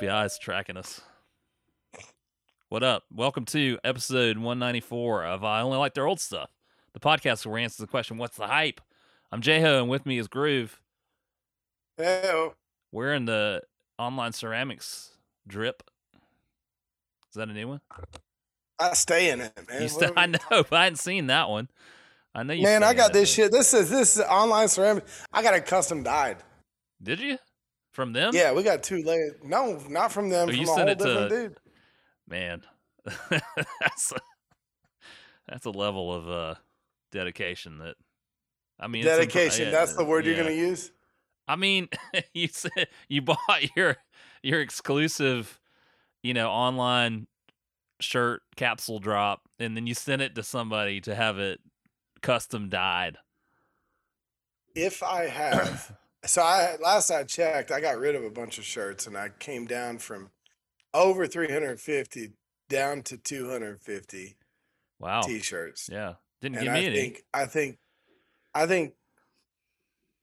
FBI is tracking us. What up? Welcome to episode 194 of I Only Like Their Old Stuff, the podcast where we answer the question, What's the hype? I'm J-Ho, and with me is Groove. Hey, We're in the online ceramics drip. Is that a new one? I stay in it, man. You st- I know, but I hadn't seen that one. I know you. Man, I got this but- shit. This is this is online ceramic. I got a custom dyed. Did you? From them? Yeah, we got two layers. No, not from them. Oh, from you a sent whole it to- different dude. Man, that's a, that's a level of uh dedication that. I mean, it's impre- Dedication. yeah, that's the word you're gonna use. I mean, you said you bought your your exclusive, you know, online shirt capsule drop, and then you sent it to somebody to have it custom dyed. If I have, so I last I checked, I got rid of a bunch of shirts, and I came down from over 350 down to 250 Wow. t-shirts. Yeah. Didn't and give me I any. think, I think, I think,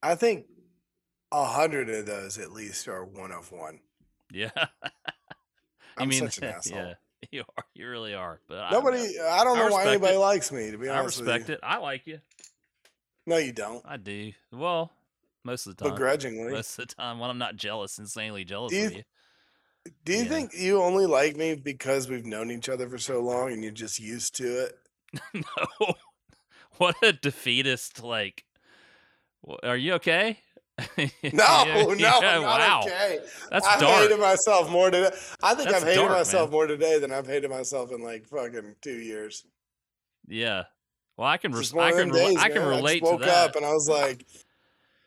I think a hundred of those at least are one of one. yeah. I I'm mean, such an asshole. yeah, you are. You really are. But Nobody, I, don't I know why anybody it. likes me. To be honest, I, respect with it. I like you. No, you don't. I do. Well, most of the time. Begrudgingly. Most of the time when I'm not jealous, insanely jealous Do you of you. Do you yeah. think you only like me because we've known each other for so long and you're just used to it? no. What a defeatist! Like, are you okay? No, Yeah, no, yeah, not wow. okay. That's I've dark. hated myself more today. I think That's I've hated dark, myself man. more today than I've hated myself in like fucking two years. Yeah. Well, I can. It's Res- just one I can. days, I can relate just woke to that. up and I was like,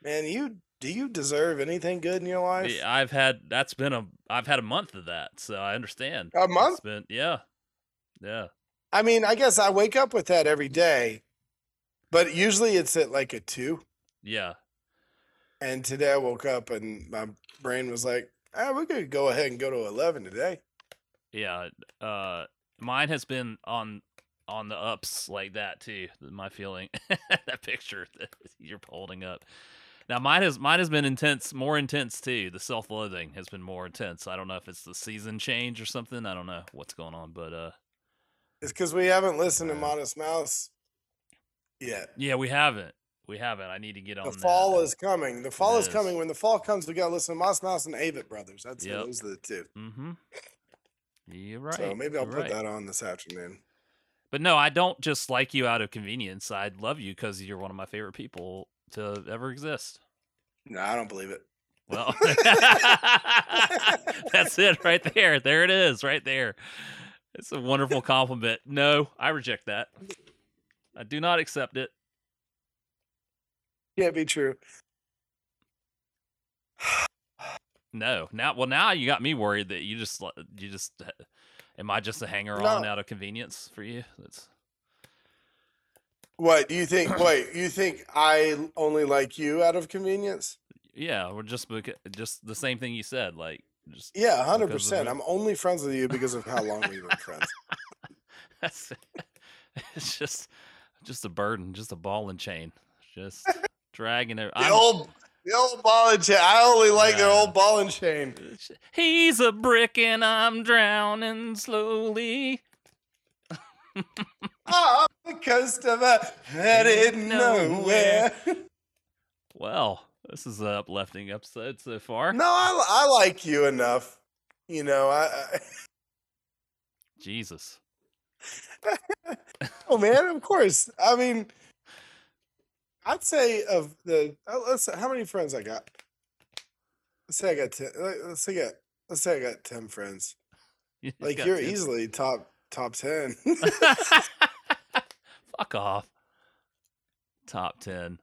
"Man, you do you deserve anything good in your life?" Yeah, I've had. That's been a. I've had a month of that, so I understand. A month? It's been. Yeah. Yeah. I mean, I guess I wake up with that every day, but usually it's at like a two. Yeah. And today I woke up and my brain was like, ah, we could go ahead and go to 11 today. Yeah. Uh, mine has been on on the ups like that too. My feeling. that picture that you're holding up. Now mine has mine has been intense, more intense too. The self-loathing has been more intense. I don't know if it's the season change or something. I don't know what's going on, but uh, It's because we haven't listened to Uh, Modest Mouse yet. yeah, we haven't. We haven't. I need to get on. The fall is coming. The fall is is. coming. When the fall comes, we got to listen to Modest Mouse and Avett Brothers. That's Yep. those are the two. Mm-hmm. You're right. so maybe I'll you're put right. that on this afternoon. But no, I don't just like you out of convenience. I love you because you're one of my favorite people to ever exist. No, I don't believe it. Well, that's it right there. There it is, right there. It's a wonderful compliment. No, I reject that. I do not accept it. Can't be true. No. Now, well, now you got me worried that you just, you just, am I just a hanger on No. out of convenience for you? That's What do you think? wait, you think I only like you out of convenience? yeah. We're just, beca- just the same thing you said. Like, just Yeah, hundred percent. I'm only friends with you because of how long we've been friends. That's it's just just a burden, just a ball and chain, just dragging it. The old, the old ball and chain. I only like Yeah. old ball and chain. He's a brick and I'm drowning slowly. Off the coast of a headed nowhere. Well, this is an uplifting episode so far. no, I, I like you enough. You know, I, I Jesus. oh man, of course. I mean, I'd say of the uh, let's how many friends I got. Let's say I got ten. let- Let's say I got. Let's say I got ten friends. You Like you're ten. easily top top ten. Fuck off. Top 10.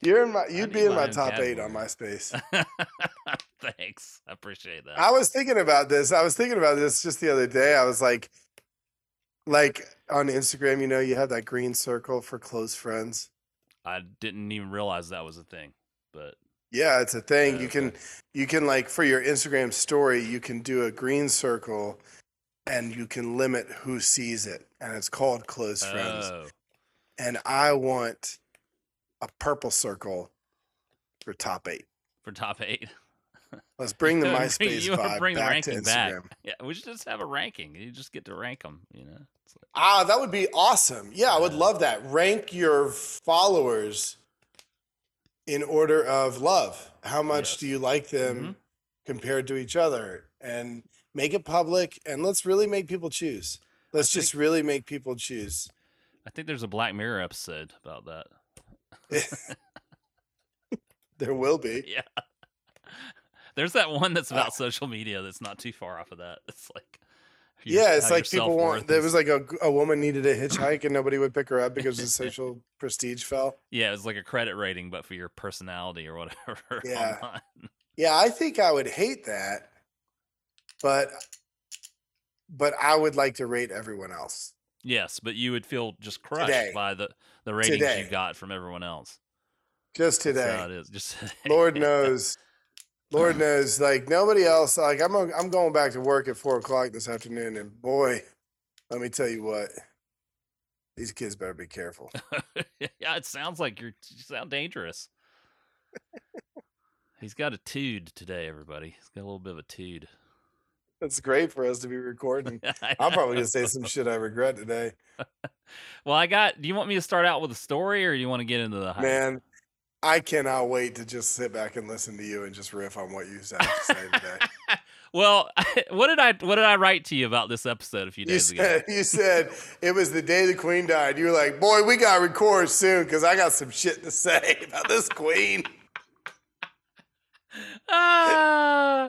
you're in my. You'd be in my top eight on category. MySpace. Thanks. I appreciate that. I was thinking about this. I was thinking about this just the other day. I was like, like on Instagram, you know, you have that green circle for close friends. I didn't even realize that was a thing, but Yeah, it's a thing. Yeah, you can you can like for your Instagram story, you can do a green circle and you can limit who sees it. And it's called close friends. Oh, And I want a purple circle for top eight. for top eight. Let's bring the MySpace you vibe bring the back to ranking back. Yeah, we should just have a ranking. You just get to rank them. You know. Like- Ah, that would be awesome. Yeah, I would love that. Rank your followers in order of love. How much Yes. do you like them Mhm. compared to each other? And make it public and let's really make people choose. Let's just really make people choose. I think there's a Black Mirror episode about that. There will be. Yeah. There's that one that's about uh, social media that's not too far off of that. It's like Yeah, it's like people want. There was like a, a woman needed a hitchhike and nobody would pick her up because the social prestige fell. yeah, it was like a credit rating, but for your personality or whatever. Yeah. online. Yeah, I think I would hate that, but but I would like to rate everyone else. Yes, but you would feel just crushed Today. by the the ratings Today. you got from everyone else. Just today. it is. Just Lord knows. Lord knows, like nobody else. Like I'm, I'm going back to work at four o'clock this afternoon, and boy, let me tell you what, these kids better be careful. yeah, it sounds like you're you sound dangerous. He's got a tude today, everybody. He's got a little bit of a tude. It's great for us to be recording. I'm probably gonna say some shit I regret today, Well, I got. Do you want me to start out with a story, or do you want to get into the hype? man. I cannot wait to just sit back and listen to you and just riff on what you have to say today. Well, what did I what did I write to you about this episode a few You days ago? you said it was the day the queen died. You were like, "Boy, we got to record soon because I got some shit to say about this queen." ah, uh,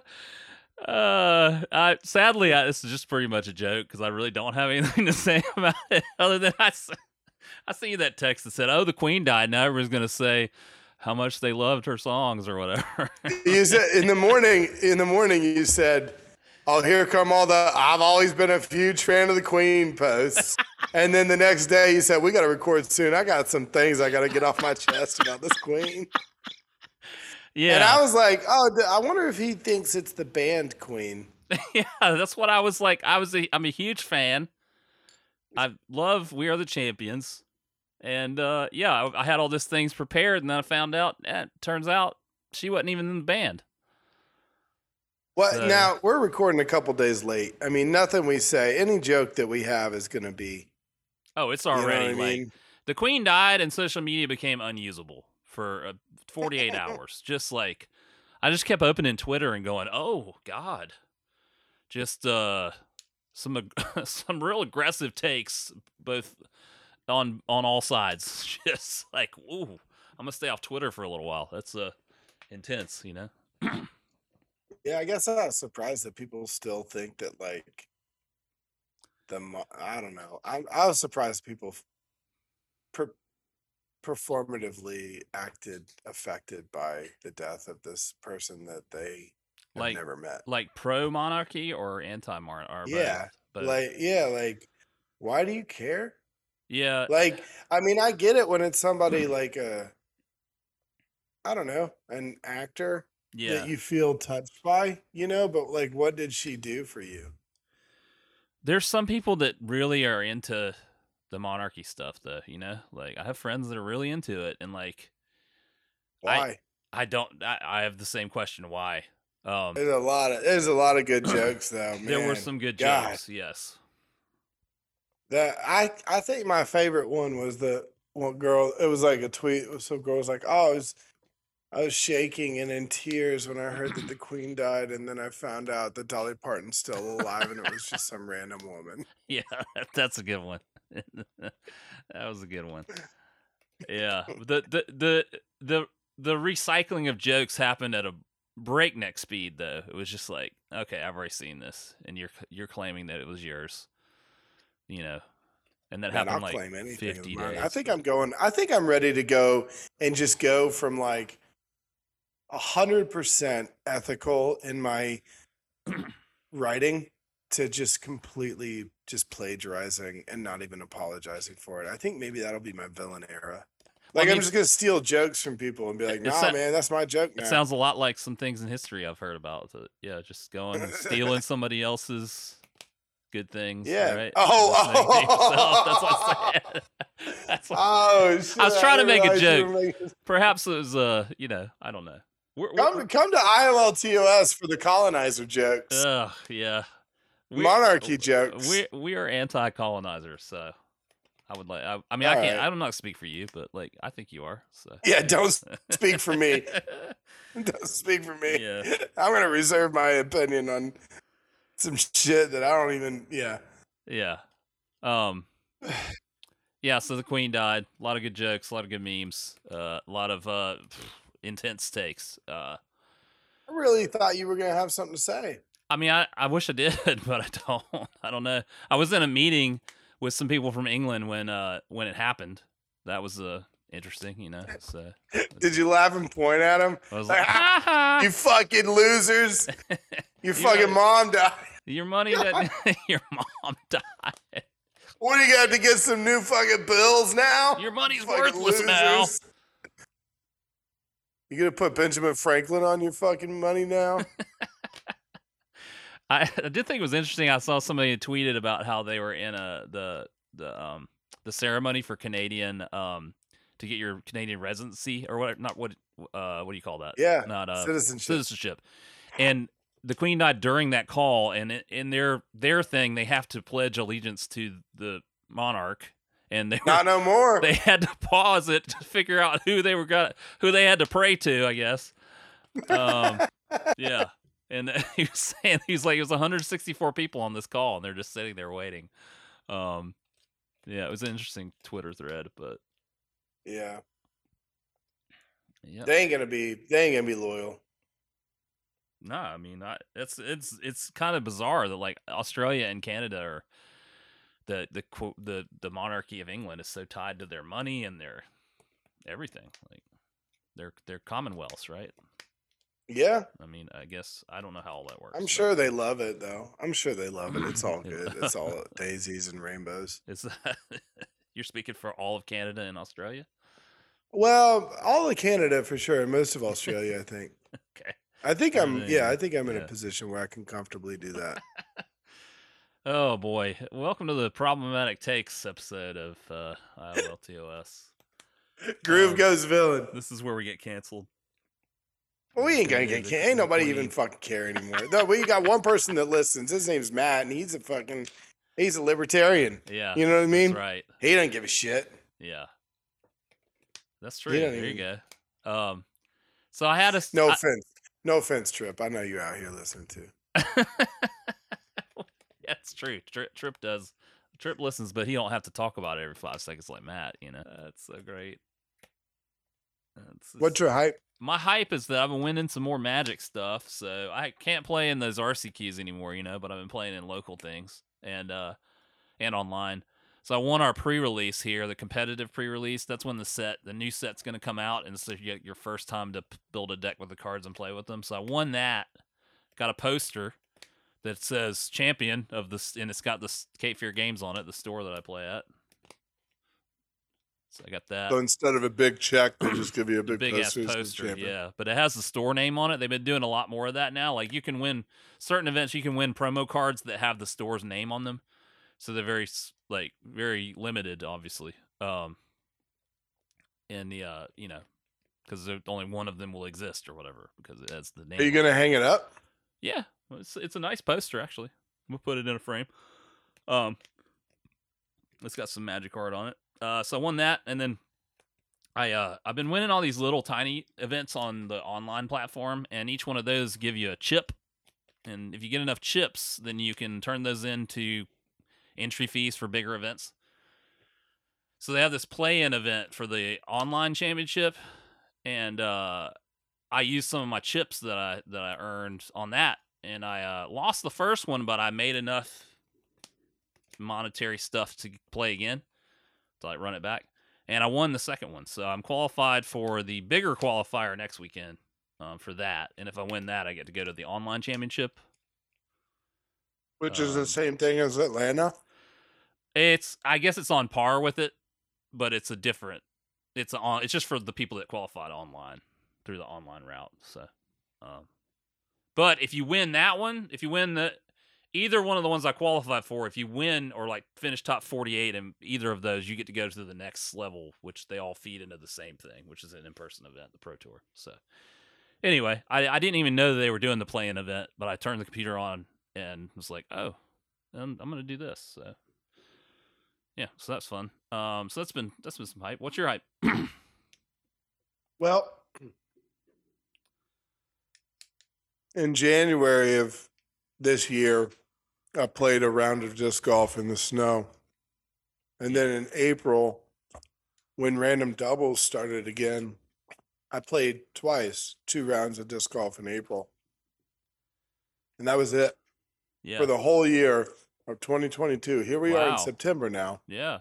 Uh, I, sadly, I, this is just pretty much a joke because I really don't have anything to say about it other than I, I see that text that said, "Oh, the Queen died." Now everyone's gonna say how much they loved her songs or whatever. You said in the morning. In the morning, you said, "Oh, here come all the I've always been a huge fan of the queen posts." And then the next day, you said, "We got to record soon. I got some things I got to get off my chest about this queen." Yeah, And I was like, "Oh, I wonder if he thinks it's the band queen." yeah, that's what I was like. I was a, I'm a huge fan. I love We Are the Champions, and uh, yeah, I, I had all these things prepared, and then I found out. Eh, turns out she wasn't even in the band. Well, So- now we're recording a couple days late. I mean, nothing we say, any joke that we have is going to be. Oh, it's You know already like mean? the Queen died, and social media became unusable for uh, 48 hours. Just like I just kept opening Twitter and going, "Oh God," just uh, some some real aggressive takes, both on on all sides. Just like, ooh, I'm gonna stay off Twitter for a little while. That's uh intense, you know. Yeah, I guess I was surprised that people still think that like the I don't know. I I was surprised people per, performatively acted affected by the death of this person that they have Like- never met. Like pro monarchy or anti monarchy. Yeah, but Like yeah, like why do you care? yeah, Like I mean, I get it when it's somebody like a I don't know, an actor yeah. that you feel touched by, you know, but like what did she do for you? There's some people that really are into the monarchy stuff, though. You know, like I have friends that are really into it, and like Why? I don't. I, I have the same question. Why? Um, There's a lot of there's a lot of good jokes though. Man. there were some good God. jokes. Yes. That I I think my favorite one was the one girl. It was like a tweet. Some girl was like, "Oh, I was I was shaking and in tears when I heard that the Queen died, and then I found out that Dolly Parton's still alive, and it was just some random woman." Yeah, that's a good one. that was a good one. Yeah, the the the the the recycling of jokes happened at a breakneck speed, though. It was just like, okay, I've already seen this, and you're you're claiming that it was yours. You know, and that Man, happened I'll like claim anything. fifty days. I think I'm going. I think I'm ready to go and just go from like a hundred percent ethical in my writing to just completely just plagiarizing and not even apologizing for it. I think maybe that'll be my villain era. I Like mean- I'm just gonna steal jokes from people and be like, "Nah, sa- man, that's my joke now." It sounds a lot like some things in history I've heard about. that- yeah, just going and stealing somebody else's good things. Yeah. Right? Oh, And just making it yourself. That's what oh. I'm saying. That's what, oh, shit, I was trying to make a joke. making- perhaps it was, uh, you know, I don't know. We're, Come we're, come to IMLTOS for the colonizer jokes, ugh, yeah. We- monarchy jokes. We we are anti-colonizers, so I would like. I, I mean, I can't. Alright. I'm not speak for you, but like, I think you are. So yeah, don't speak for me. Don't speak for me. Yeah. I'm gonna reserve my opinion on some shit that I don't even. Yeah. yeah. Um. Yeah. So the queen died. A lot of good jokes. A lot of good memes. Uh, a lot of uh, intense takes. Uh, I really thought you were gonna have something to say. I mean, I, I wish I did, but I don't. I don't know. I was in a meeting with some people from England when uh when it happened. That was uh interesting, you know. So Did you laugh and point at him? I was Like, like, "Ha ha! You fucking losers! Your You fucking know- mom died. your money that your mom died. What do you got to get some new fucking bills now? Your money's Fucking worthless now. losers. You gonna put Benjamin Franklin on your fucking money now? I, I did think it was interesting. I saw somebody tweeted about how they were in a the the um the ceremony for Canadian um to get your Canadian residency or what not what uh what do you call that? Yeah, Not uh citizenship. citizenship. And the queen died during that call and in- their their thing they have to pledge allegiance to the monarch and they were, Not no more. they had to pause it to figure out who they were gonna who they had to pray to, I guess. Um yeah. And he was saying he's like it was 164 people on this call and they're just sitting there waiting. Um yeah, it was an interesting Twitter thread, but yeah, yeah. they ain't gonna be. They ain't gonna be loyal. No, I mean, I, it's it's it's kind of bizarre that like Australia and Canada are the the quote the the monarchy of England is so tied to their money and their everything. Like they're they're commonwealths, right? Yeah, I mean, I guess I don't know how all that works. I'm sure they love it though. I'm sure they love it. It's all good. It's all daisies and rainbows. Is that you're speaking for all of Canada and Australia? Well, all of Canada for sure, and most of Australia, I think. Okay. I think I'm. Yeah, I think I'm in yeah. a position where I can comfortably do that. Oh boy! Welcome to the problematic takes episode of uh, ILTOS. Groove Um, goes villain. This is where we get canceled. Well, we ain't gonna get. Can- ain't nobody even fucking care anymore. No, we got one person that listens. His name's Matt, and he's a fucking. He's a libertarian. Yeah, You know what I mean? that's right. He doesn't give a shit. Yeah, that's true. there you go. Um, so I had a No I- offense. No offense, Trip. I know you're out here listening to. yeah, it's true. Trip, Trip does. Trip listens, but he don't have to talk about it every five seconds like Matt. You know, that's so great. That's What's your hype? My hype is that I've been winning some more Magic stuff, so I can't play in those RCQs anymore, you know. But I've been playing in local things and uh and online. So I won our pre-release here, the competitive pre-release. That's when the set, the new set's going to come out, and so you get your first time to p- build a deck with the cards and play with them. So I won that. Got a poster that says champion of this, and it's got the Cape Fear Games on it, the store that I play at. So I got that So instead of a big check, they just give you a big, big ass poster. as poster, yeah. But it has the store name on it. They've been doing a lot more of that now. Like you can win certain events, you can win promo cards that have the store's name on them. So they're very like very limited, obviously. Um, and the uh, you know, because only one of them will exist or whatever because it has the name. Are you gonna hang it up? Yeah, it's it's a nice poster actually. We'll put it in a frame. Um, it's got some magic art on it. Uh, so I won that, and then I uh I've been winning all these little tiny events on the online platform, and each one of those give you a chip, and if you get enough chips, then you can turn those into entry fees for bigger events. So they have this play-in event for the online championship, and uh, I used some of my chips that I that I earned on that, and I uh, lost the first one, but I made enough monetary stuff to play again to like run it back, and I won the second one. So I'm qualified for the bigger qualifier next weekend um, for that, and if I win that, I get to go to the online championship. Which is Um, the same thing as Atlanta. It's I guess it's on par with it, but it's a different. It's on. It's just for the people that qualified online through the online route. So, um, but if you win that one, if you win the either one of the ones I qualified for, if you win or like finish top forty eight in either of those, you get to go to the next level, which they all feed into the same thing, which is an in person event, the Pro Tour. So, anyway, I, I didn't even know they were doing the playing event, but I turned the computer on and was like, oh, I'm, I'm gonna do this. So yeah, so that's fun. Um, so that's been that's been some hype. What's your hype? Well, in January of this year, I played a round of disc golf in the snow. And then in April, when random doubles started again, I played twice, two rounds of disc golf in April. And that was it Yeah, for the whole year of 2022. Here we are in September now. yeah,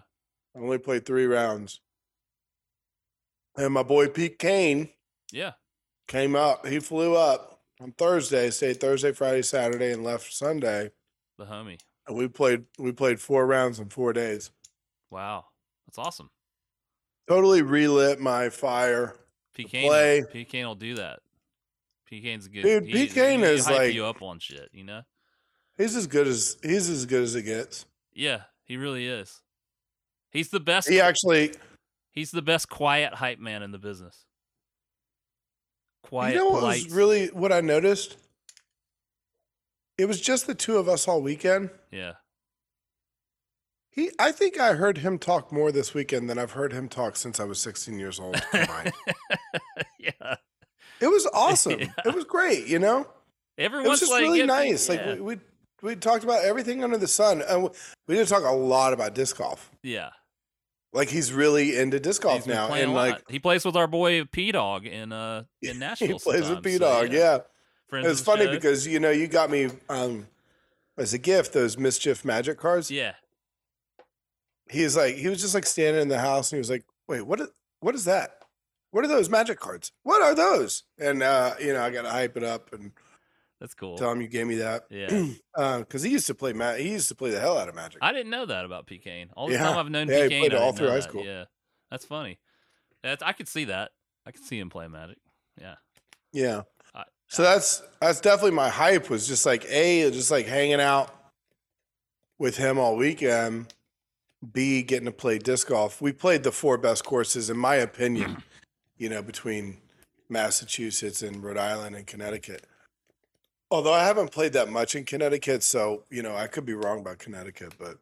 I only played three rounds. And my boy Pete Kane yeah. came up. He flew up on Thursday, stayed Thursday, Friday, Saturday, and left Sunday. The homie. And we played we played four rounds in four days. Wow, that's awesome. Totally relit my fire. PK, play. Will do that. PK's good. Dude, he- he is like- you up on shit, you know. He's as good as he's as good as it gets. Yeah, he really is. He's the best. He actually He's the best quiet hype man in the business. Quiet, you know what polite. was really what I noticed? It was just the two of us all weekend. yeah, He I think I heard him talk more this weekend than I've heard him talk since I was 16 years old yeah. it was awesome. Yeah. It was great, you know? Everyone's it was just like, really yeah, nice. yeah. Like we, we we talked about everything under the sun, and we, did talk a lot about disc golf. yeah. Like he's really into disc golf now, and like he plays with our boy P Dog in uh in Nashville. he plays with P so, Dog. yeah, Friends it's funny show. because you know you got me um as a gift those mischief magic cards. yeah, He's like he was just like standing in the house, and he was like, "Wait, what? Is, what is that? What are those magic cards? What are those?" And uh, you know, I got to hype it up and that's cool. tell him you gave me that. Yeah, because he used to play ma- he used to play the hell out of magic. I didn't know that about P Kane. All the Yeah. time I've known Yeah, he played I all through high that. school. Yeah, that's funny. That's I could see that. I could see him play Magic. Yeah. Yeah. So that's that's definitely my hype was just like A, just like hanging out with him all weekend. B, getting to play disc golf. We played the four best courses, in my opinion, mm-hmm. you know, between Massachusetts and Rhode Island and Connecticut. Although I haven't played that much in Connecticut, so you know, I could be wrong about Connecticut, but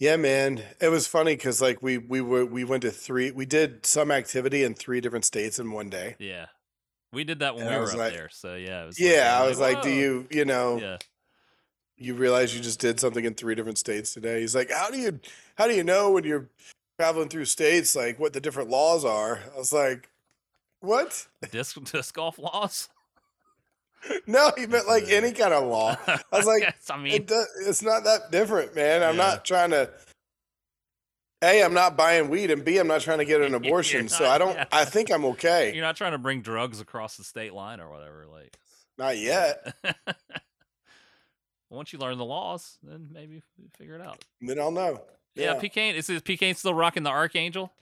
yeah, man, it was funny because like we we were we went to three, we did some activity in three different states in one day. Yeah. We did that when And we were up like- there. So yeah, it was Yeah, like, I was like, do you, you know, Yeah. you realize you just did something in three different states today? He's like, how do you, how do you know when you're traveling through states, like what the different laws are? I was like, what? Disc disc golf laws. No, he meant like any kind of law. I was like, guess, I mean, It does, it's not that different, man. I'm Yeah. not trying to. A, I'm not buying weed, and B, I'm not trying to get an abortion. so I don't. yeah. I think I'm okay. you're not trying to bring drugs across the state line or whatever. Like, Not yet. Once you learn the laws, then maybe figure it out. Then I'll know. Yeah, Kane is is still rocking the Archangel?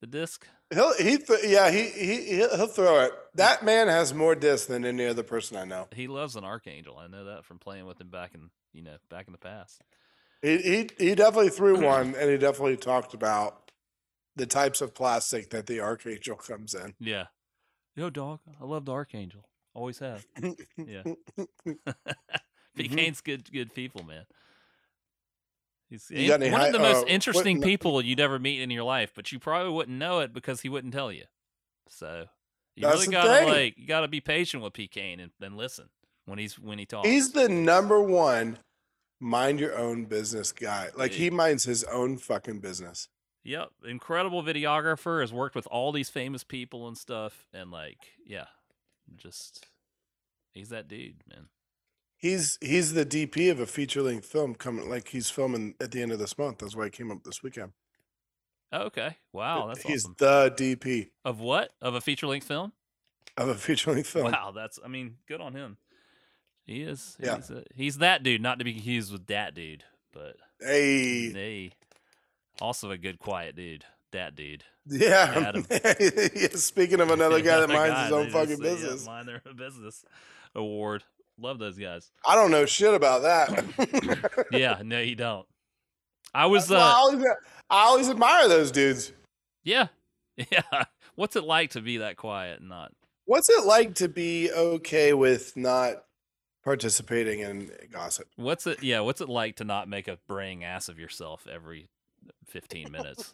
The disc? He'll he th- yeah he he he'll he'll throw it. That man has more disc than any other person I know. He loves an Archangel. I know that from playing with him back in you know back in the past. He he he definitely threw one, and he definitely talked about the types of plastic that the Archangel comes in. Yeah. Yo, dog, I love the Archangel. Always have. Yeah. P Mhm. Kane's good good people, man. He's one of the most uh, interesting no- people you'd ever meet in your life, but you probably wouldn't know it because he wouldn't tell you. So you really gotta thing. like you gotta be patient with P Kane and, and listen when he's when he talks. He's the number one mind your own business guy. Like he minds his own fucking business. Yep, incredible videographer. Has worked with all these famous people and stuff, and like, yeah, just he's that dude, man. He's he's the DP of a feature length film coming. Like he's filming at the end of this month. That's why he came up this weekend. Oh, okay, wow, that's he's awesome. the DP Of what? Of a feature length film? of a feature length film. Wow, that's I mean, good on him. He is. Yeah. He's, a, he's that dude, not to be confused with that dude, but Hey, hey, also a good quiet dude. That dude. yeah. Adam. Speaking of another guy that minds guy his own just, fucking uh, yeah, business. mind their own business award. Love those guys. I don't know shit about that. Yeah, no, you don't. I was why I uh always, I always admire those dudes. yeah. Yeah. What's it like to be that quiet and not? What's it like to be okay with not participating in gossip? What's it? Yeah, what's it like to not make a braying ass of yourself every fifteen minutes,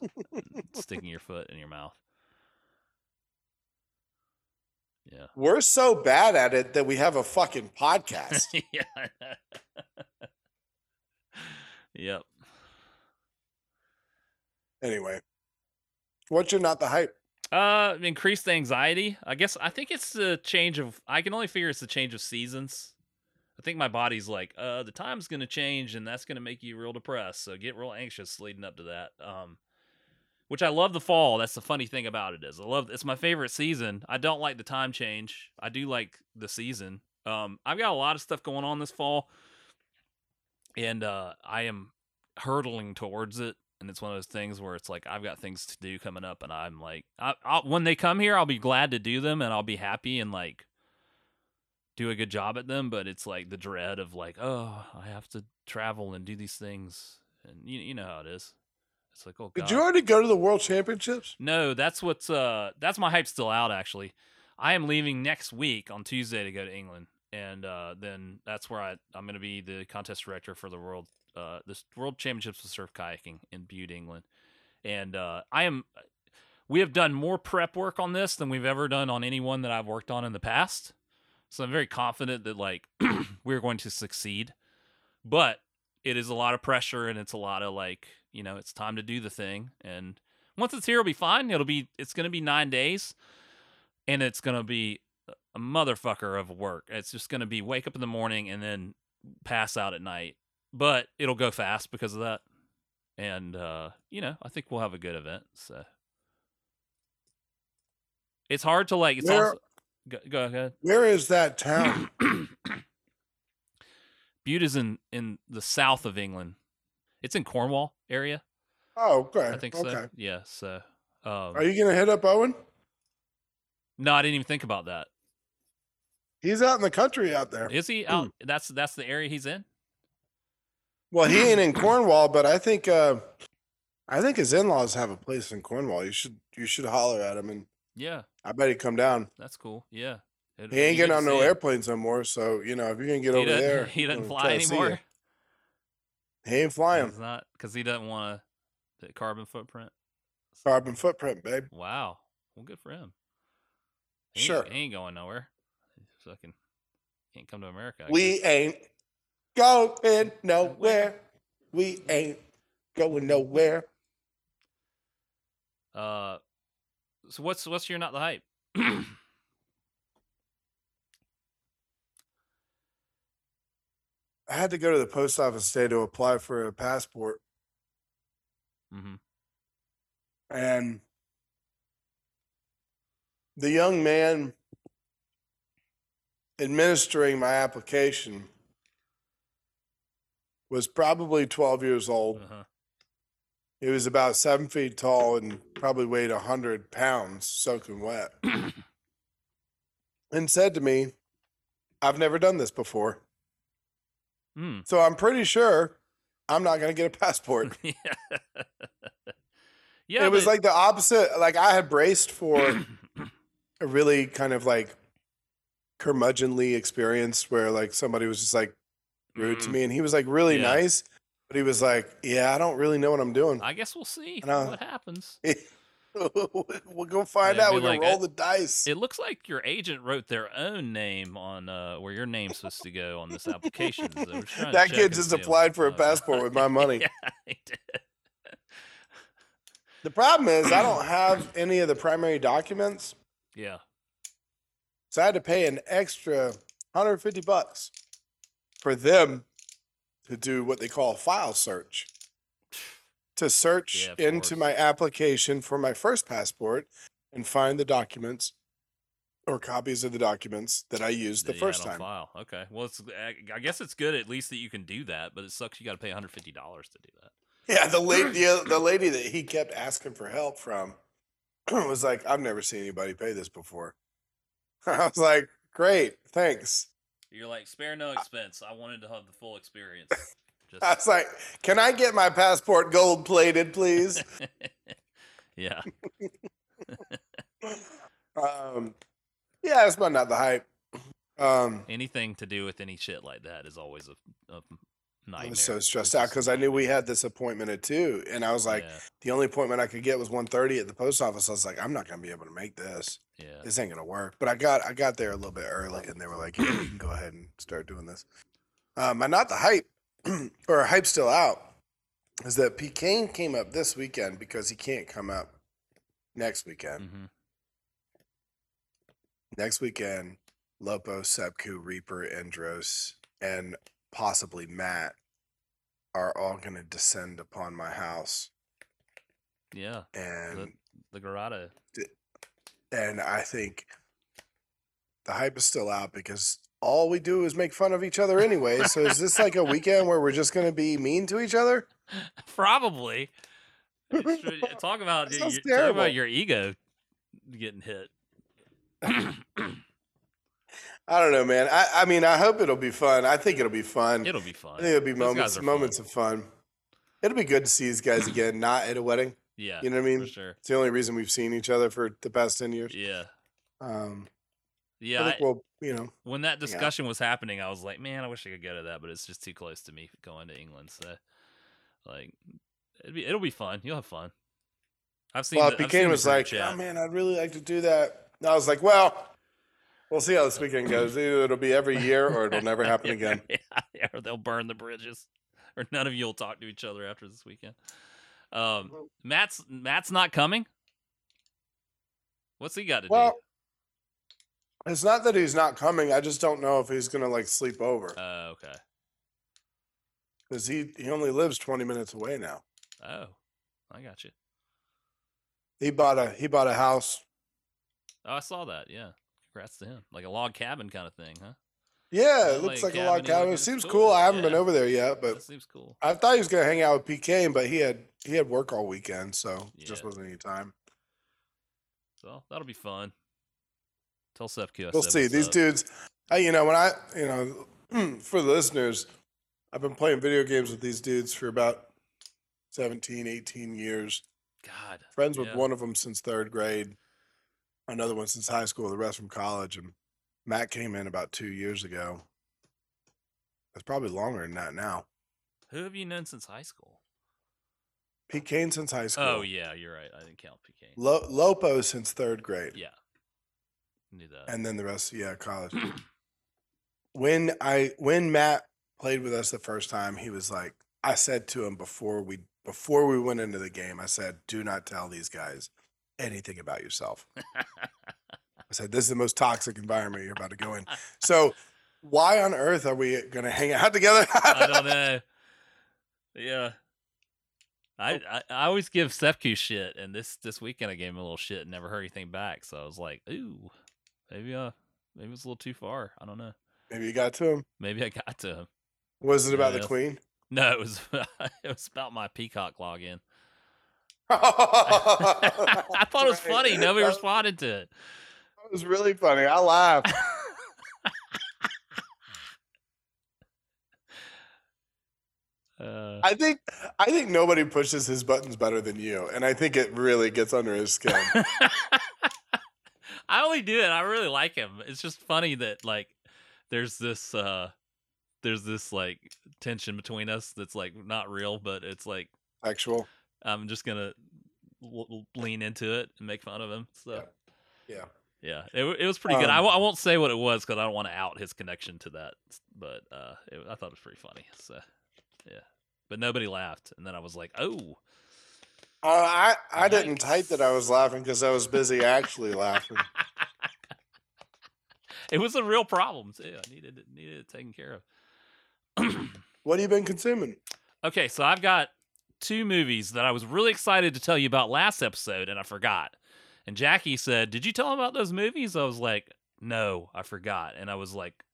sticking your foot in your mouth? Yeah. We're so bad at it that we have a fucking podcast. yeah. yep. anyway, what's your not the hype? Uh, increased anxiety. I guess I think it's the change of. I can only figure it's the change of seasons. I think my body's like, uh, the time's gonna change, and that's gonna make you real depressed. So get real anxious leading up to that. Um, which I love the fall. That's the funny thing about it is I love. It's my favorite season. I don't like the time change. I do like the season. Um, I've got a lot of stuff going on this fall, and uh, I am hurtling towards it and it's one of those things where it's like I've got things to do coming up, and I'm like, I, when they come here, I'll be glad to do them, and I'll be happy and like do a good job at them. But it's like the dread of like, oh, I have to travel and do these things, and you you know how it is. It's like, oh, God. Did you already go to the World Championships? No, that's what's uh that's my hype still out actually. I am leaving next week on Tuesday to go to England, and uh, then that's where I I'm going to be the contest director for the world uh this World Championships of Surf Kayaking in Bude, England, and uh, I am. We have done more prep work on this than we've ever done on any one that I've worked on in the past. So I'm very confident that like we're going to succeed. But it is a lot of pressure and it's a lot of like, you know, it's time to do the thing. And once it's here, it'll be fine. It'll be it's gonna be nine days and it's gonna be a motherfucker of work. It's just gonna be wake up in the morning and then pass out at night. But it'll go fast because of that. And uh, you know, I think we'll have a good event. So it's hard to like it's Where- also go, go ahead. Where is that town? Bude is in in the south of England. It's in Cornwall area. oh, okay. I think so. Yeah. So, um, Are you gonna hit up Owen? no, I didn't even think about that. He's out in the country out there. Is he out? That's that's the area he's in. Well, he ain't in Cornwall, but I think uh I think his in-laws have a place in Cornwall. You should you should holler at him, and Yeah, I bet he'd come down. that's cool. Yeah. It'd He ain't getting on no airplanes no more. So you know, if you're gonna get He over there, he doesn't fly see you. anymore. He ain't flying. He's not because he doesn't want the carbon footprint. Carbon footprint, babe. Wow. Well, good for him. He ain't- Sure. He ain't going nowhere. Fucking can't come to America. I We guess. ain't going nowhere. We ain't going nowhere. Uh, so what's what's your not the hype? I had to go to the post office today to apply for a passport, mm-hmm. and the young man administering my application was probably 12 years old. Uh-huh. He was about seven feet tall and probably weighed a 100 pounds soaking wet. and said to me, I've never done this before. Mm. So I'm pretty sure I'm not going to get a passport. yeah. yeah. it was but- like the opposite. Like I had braced for a really kind of like curmudgeonly experience where like somebody was just like rude to Mm. me and he was like really Yeah. nice, but he was like, Yeah, I don't really know what I'm doing. I guess we'll see I what happens. we'll go find Yeah, out. We're gonna like, roll "Uh, the dice. It looks like your agent wrote their own name on uh, where your name's supposed to go on this application. So we're trying to that check kid and just see applied for a passport with my money. yeah, he did. The problem is I don't have any of the primary documents. Yeah. So I had to pay an extra 150 bucks for them to do what they call a file search. To search Yeah, into course. my application for my first passport and find the documents or copies of the documents that I used the first time. File. Okay. Well, it's eh, I I guess it's good at least that you can do that, but it sucks you got to pay 150 dollars to do that. Yeah, the lady, the, uh, the lady that he kept asking for help from was like, "I've never seen anybody pay this before." I was like, "Great, thanks." You're like spare no expense. I wanted to have the full experience. Just I was like, "Can I get my passport gold plated, please?" yeah. um, yeah, that's about not the hype. Um, Anything to do with any shit like that is always a nightmare. I was so stressed out because I knew we had this appointment at two, and I was like, yeah, the only appointment I could get was 1.30 at the post office. I was like, I'm not gonna be able to make this. Yeah. This ain't gonna work. But I got I got there a little bit early, and they were like, yeah, you can go ahead and start doing this. Um, and not the hype, or hype still out, is that P. Kane came up this weekend because he can't come up next weekend. Mm-hmm. Next weekend, Lopo, Sepku, Reaper, Andros, and possibly Matt are all going to descend upon my house, Yeah, and the Garada. And I think the hype is still out because all we do is make fun of each other anyway. so is this like a weekend where we're just going to be mean to each other? Probably. Talk about your, talk about your ego getting hit. I don't know, man. I, I mean, I hope it'll be fun. I think it'll be fun. It'll be fun. I think it'll be moments moments fun. of fun. It'll be good to see these guys again, not at a wedding. Yeah, You know what I mean? for sure. It's the only reason we've seen each other for the past ten years. Yeah, Um, yeah. I we'll, you know, when that discussion was happening, I was like, man, I wish I could go to that, but it's just too close to me going to England. So, like, it'll be it'll be fun. You'll have fun. I've seen. well, the, I've seen P Kane the was like, chat. "Oh man, I'd really like to do that." And I was like, "Well, we'll see how this weekend goes. Either it'll be every year or it'll never happen again." yeah, yeah, or they'll burn the bridges, or none of you will talk to each other after this weekend. Um, Matt's Matt's not coming. What's he got to do? Well, it's not that he's not coming. I just don't know if he's gonna like sleep over do? Oh, okay. because he he only lives twenty minutes away now. Oh, I got you. He bought a he bought a house. Oh, I saw that. Yeah, congrats to him. Like a log cabin kind of thing, huh? Yeah, Yeah, it looks like like a log cabin-y It seems cool. cool. I haven't been over there yet, but that seems cool. I thought he was gonna hang out with PK, but he had he had work all weekend, so it just wasn't any time. So that'll be fun. Tell Sepku I We'll see. These up. dudes, I, you know, when I, you know, for the listeners, I've been playing video games with these dudes for about 17, 18 years. God, Friends with one of them since third grade, another one since high school, the rest from college. And Matt came in about two years ago. It's probably longer than that now. Who have you known since high school? Pete Kane since high oh, school. Oh yeah, you're right. I didn't count PK. Lo- Lopo since third grade. Yeah, knew that. and then the rest, yeah, college. when I when Matt played with us the first time, he was like, I said to him before we before we went into the game, I said, "Do not tell these guys anything about yourself." Said, "This is the most toxic environment you're about to go in." So, why on earth are we going to hang out together? I don't know. Yeah. I, Oh. I, I always give Sepku shit, and this this weekend I gave him a little shit and never heard anything back. So I was like, ooh, maybe uh maybe it's a little too far. I don't know. Maybe you got to him. Maybe I got to him. Was it about the queen? No, it was it was about my Peacock login. I thought it was funny. Nobody responded to it. Was really funny. I laughed. Uh, I think I think nobody pushes his buttons better than you, and I think it really gets under his skin. I only do it. I really like him. It's just funny that like there's this uh there's this like tension between us that's like not real, but it's like Actual, I'm just gonna lean into it and make fun of him. So yeah. yeah, it, it was pretty good. I, Um, won't say what it was because I don't want to out his connection to that, but uh, it, I thought it was pretty funny. So yeah, but nobody laughed, and then I was like, oh, Uh, I I didn't type that I was laughing because I was busy actually laughing. it was a real problem too. I needed it, needed it taken care of. What have you been consuming? Okay, so I've got two movies that I was really excited to tell you about last episode, and I forgot. And Jackie said, "Did you tell him about those movies?" I was like, "No, I forgot," and I was like,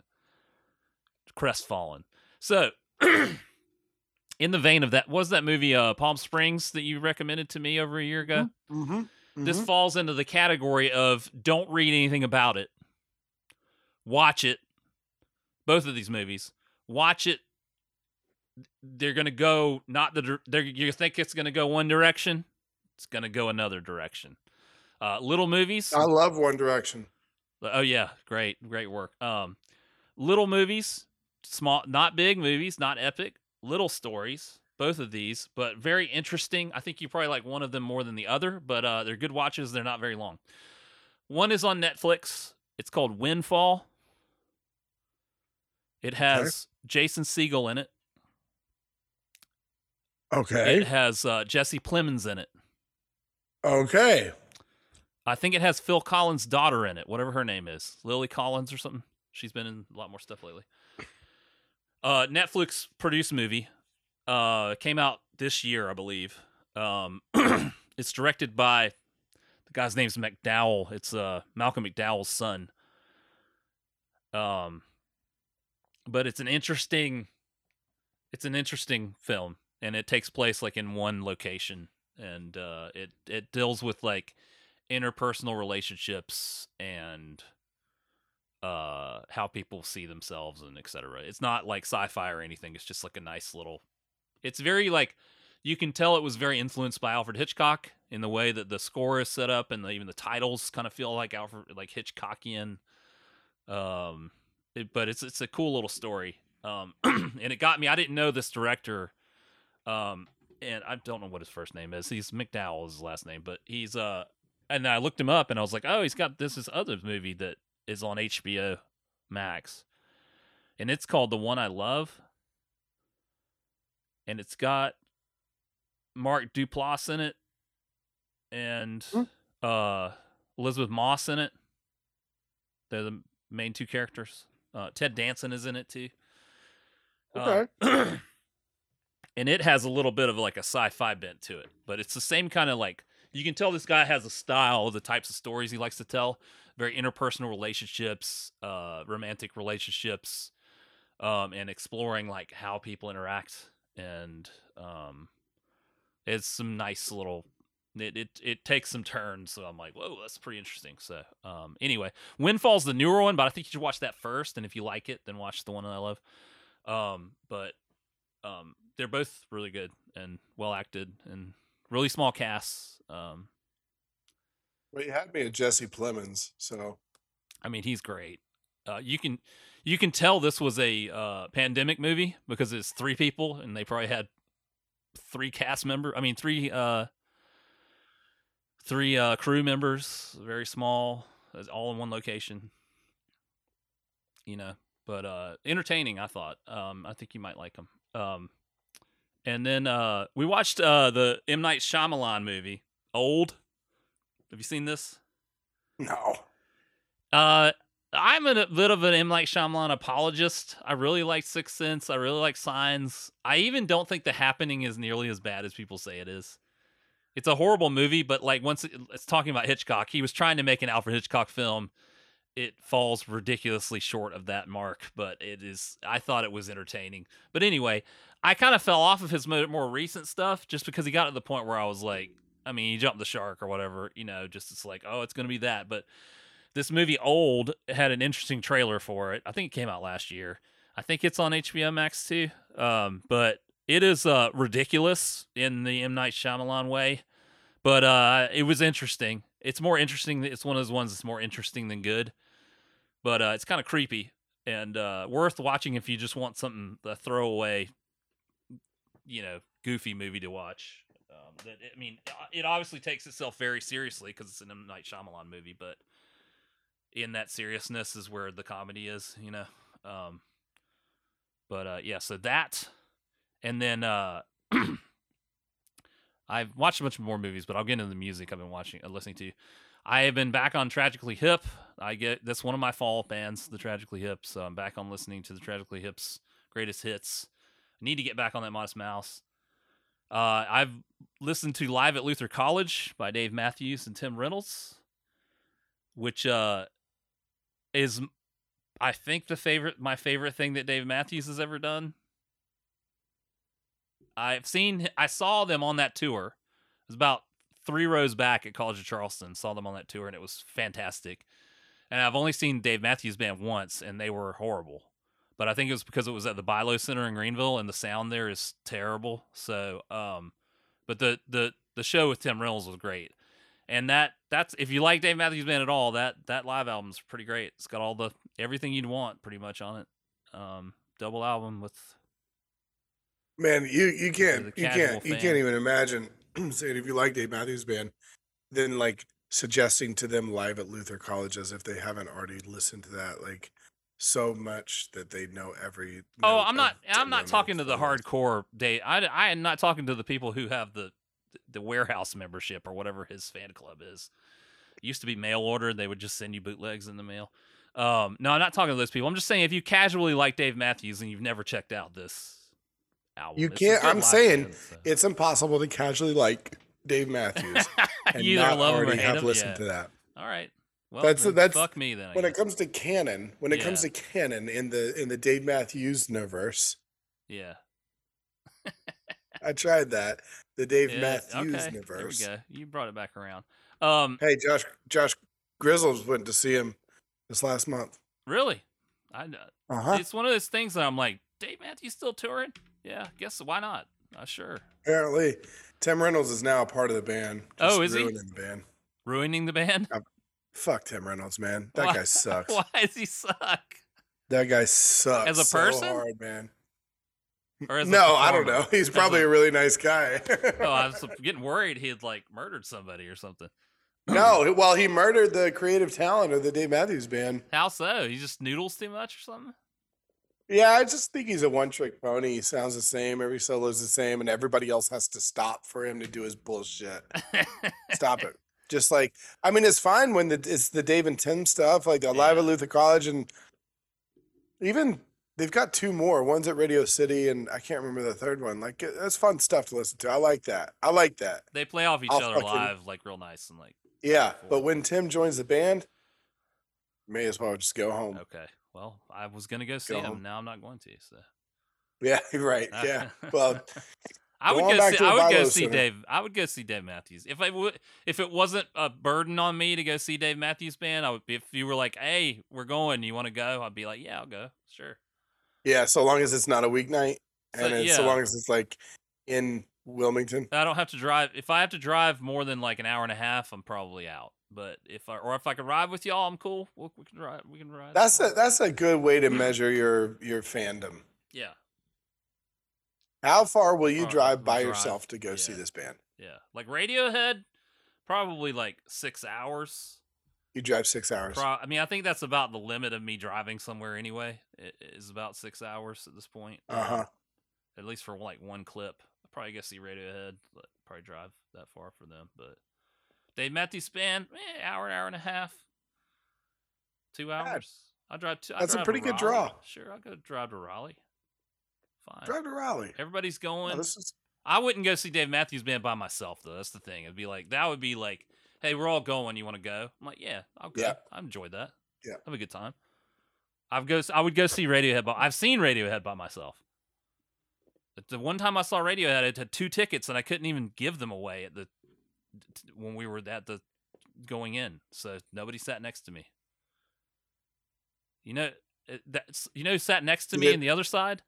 crestfallen. So, in the vein of that, was that movie uh, Palm Springs that you recommended to me over a year ago? Mm-hmm. This falls into the category of don't read anything about it. Watch it. Both of these movies. Watch it. They're going to go not the they're you think it's going to go one direction, it's going to go another direction. Uh, little movies. I love One Direction. Oh yeah, great, great work. Um, little movies, small, not big movies, not epic, little stories. Both of these, but very interesting. I think you probably like one of them more than the other, but uh, they're good watches. They're not very long. One is on Netflix. It's called Windfall. It has Jason Segel in it. Okay. It has uh, Jesse Plemons in it. Okay. I think it has Phil Collins' daughter in it, whatever her name is, Lily Collins or something. She's been in a lot more stuff lately. Uh, Netflix produced movie. Uh, came out this year, I believe. Um, it's directed by the guy's name's McDowell. It's uh Malcolm McDowell's son. Um, but it's an interesting, it's an interesting film, and it takes place like in one location, and uh, it it deals with like interpersonal relationships and uh how people see themselves and etc. It's not like sci-fi or anything. It's just like a nice little it's very like you can tell it was very influenced by Alfred Hitchcock in the way that the score is set up and the, even the titles kind of feel like Alfred like Hitchcockian um it, but it's it's a cool little story. Um and it got me I didn't know this director um and I don't know what his first name is. He's McDowell is his last name, but he's uh and I looked him up and I was like, "Oh, he's got this is other movie that is on HBO Max, and it's called The One I Love, and it's got Mark Duplass in it, and Hmm. uh, Elisabeth Moss in it. They're the main two characters. Uh, Ted Danson is in it too. Uh, and it has a little bit of like a sci-fi bent to it, but it's the same kind of like you can tell this guy has a style the types of stories he likes to tell. Very interpersonal relationships uh romantic relationships um and exploring like how people interact. And um it's some nice little it, it it takes some turns so i'm like whoa that's pretty interesting. So um anyway windfall's the newer one but i think you should watch that first and if you like it then watch the one that i love. Um but um they're both really good and well acted and really small casts um Well, you had me at Jesse Plemons, so I mean, he's great. Uh, you can you can tell this was a uh, pandemic movie because it's three people and they probably had three cast member. I mean, three uh, three uh, crew members, very small, all in one location. You know, but uh, entertaining. I thought. Um, I think you might like them. Um, and then uh, we watched uh, the M Night Shyamalan movie, Old. Have you seen this? no. Uh, I'm a bit of an M Night Shyamalan apologist. I really like Sixth Sense. I really like Signs. I even don't think The Happening is nearly as bad as people say it is. It's a horrible movie, but like once it, it's talking about Hitchcock, he was trying to make an Alfred Hitchcock film. It falls ridiculously short of that mark, but it is. I thought it was entertaining. But anyway, I kind of fell off of his more recent stuff just because he got to the point where I was like, I mean, he jumped the shark or whatever, you know, just it's like, oh, it's going to be that. But this movie Old had an interesting trailer for it. I think it came out last year. I think it's on HBO Max too. Um, but it is uh, ridiculous in the M Night Shyamalan way. But uh, it was interesting. It's more interesting. It's one of those ones that's more interesting than good. But uh, it's kind of creepy and uh, worth watching if you just want something a throwaway, you know, goofy movie to watch. Um, that I mean, it obviously takes itself very seriously because it's an M Night Shyamalan movie, but in that seriousness is where the comedy is, you know. Um, but uh, yeah, so that, and then uh, I've watched a bunch more movies, but I'll get into the music I've been watching, uh, listening to. I have been back on Tragically Hip. I get that's one of my fall bands, the Tragically Hip. So I'm back on listening to the Tragically Hip's greatest hits. I need to get back on that Modest Mouse. Uh, I've listened to Live at Luther College by Dave Matthews and Tim Reynolds, which uh, is I think the favorite my favorite thing that Dave Matthews has ever done. I've seen I saw them on that tour. It was about three rows back at College of Charleston. Saw them on that tour and it was fantastic. And I've only seen Dave Matthews Band once and they were horrible. But I think it was because it was at the Bi-Lo Center in Greenville and the sound there is terrible. So um but the the the show with Tim Reynolds was great. and that that's if you like Dave Matthews Band at all, that that live album's pretty great. It's got all the everything you'd want pretty much on it. Um, double album with Man, you you can't you can't you can't even imagine saying if you like Dave Matthews Band, then like suggesting to them live at Luther College as if they haven't already listened to that like so much that they know every. Oh, I'm not. I'm not talking to the hardcore Dave. I, I am not talking to the people who have the the warehouse membership or whatever his fan club is. used to be mail order. They would just send you bootlegs in the mail. Um, no, I'm not talking to those people. I'm just saying if you casually like Dave Matthews and you've never checked out this album, You can't- I'm saying so. It's impossible to casually like Dave Matthews and you not love already have him. listened Yeah. to that. All right. Well, That's- that's- fuck me then. I When it comes to canon, when it comes to canon in the in the Dave Matthews universe, yeah. I tried that. The Dave yeah. Matthews okay. There we universe. go. You brought it back around. Um, Hey, Josh Josh Grizzles went to see him this last month. really? I Uh huh. it's one of those things that I'm like, Dave Matthews still touring? Yeah, guess why not? Uh, sure. Apparently, Tim Reynolds is now a part of the band. Oh, just is he? ruining the band. Ruining the band? Fuck Tim Reynolds, man. That Why- guy sucks. Why does he suck? That guy sucks As a so person? hard, man. Or as No, I don't know. He's probably a- a really nice guy. oh, I was getting worried he had like murdered somebody or something. no, well, he murdered the creative talent of the Dave Matthews Band. How so? He just noodles too much or something? Yeah, I just think he's a one-trick pony. He sounds the same. Every solo is the same, and everybody else has to stop for him to do his bullshit. Stop it. Just like I mean, it's fine when the, it's the Dave and Tim stuff, like the live at Luther College, and even they've got two more. One's at Radio City, and I can't remember the third one. Like that's fun stuff to listen to. I like that. I like that. they play off each I'll other fucking- live like real nice and like Yeah, but when Tim joins the band, may as well just go home. okay. Well, I was gonna go see Go him. home. Now I'm not going to. So Yeah, right. Uh, yeah. Well, I would go see. I would go see Center. Dave. I would go see Dave Matthews if I would. If it wasn't a burden on me to go see Dave Matthews Band, I would. If you were like, "Hey, we're going. You want to go?" I'd be like, "Yeah, I'll go. Sure." yeah. So long as it's not a weeknight, So, and it's, so yeah. long as it's like in Wilmington. I don't have to drive. If I have to drive more than like an hour and a half, I'm probably out. But if I or if I can ride with y'all, I'm cool. we we can ride. We can ride. That's a that's a good way to measure your your fandom. yeah, How far will you drive by drive, yourself to go see this band? yeah. Like Radiohead, probably like six hours. You drive six hours. Pro- I mean, I think that's about the limit of me driving somewhere anyway. It is about six hours at this point. Uh huh. At least for like one clip. I'll probably go see Radiohead. But probably drive that far for them. But Dave Matthews Band, eh, hour, hour and a half, two hours. I'll drive. To, I That's a drive to pretty good draw. Sure, I'll go drive to Raleigh. Fine. Drive to Raleigh. Everybody's going. This is I wouldn't go see Dave Matthews Band by myself though. That's the thing. It'd be like that would be like, hey, we're all going. You want to go? I'm like, yeah, I'll go. Yeah. I enjoyed that. Yeah. have a good time. I've go. I would go see Radiohead. By, I've seen Radiohead by myself. But The one time I saw Radiohead, it had two tickets, and I couldn't even give them away at the when we were at the going in. So nobody sat next to me. You know, it- that's you know who sat next to me did- on the other side.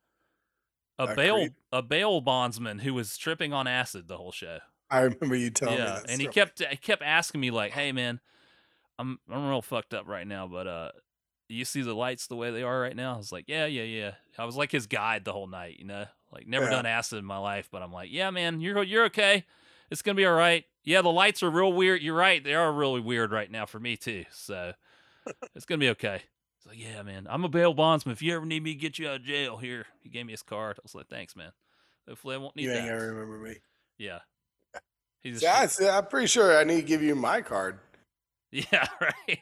A bail a bail bondsman who was tripping on acid the whole show. I remember you telling me yeah, and he kept he kept asking me like, "Hey man, I'm I'm real fucked up right now, but uh, you see the lights the way they are right now?" I was like, "Yeah, yeah, yeah." I was like his guide the whole night, you know, like never Yeah. done acid in my life, but I'm like, "Yeah, man, you're you're okay. It's gonna be all right." Yeah, the lights are real weird. You're right; they are really weird right now for me too. So it's gonna be okay. He's like, "Yeah, man, I'm a bail bondsman. If you ever need me to get you out of jail, here." He gave me his card. I was like, "Thanks, man. Hopefully, I won't need You ain't that." gonna remember me. Yeah. He's See, I, see, I'm pretty sure I need to give you my card. Yeah, right.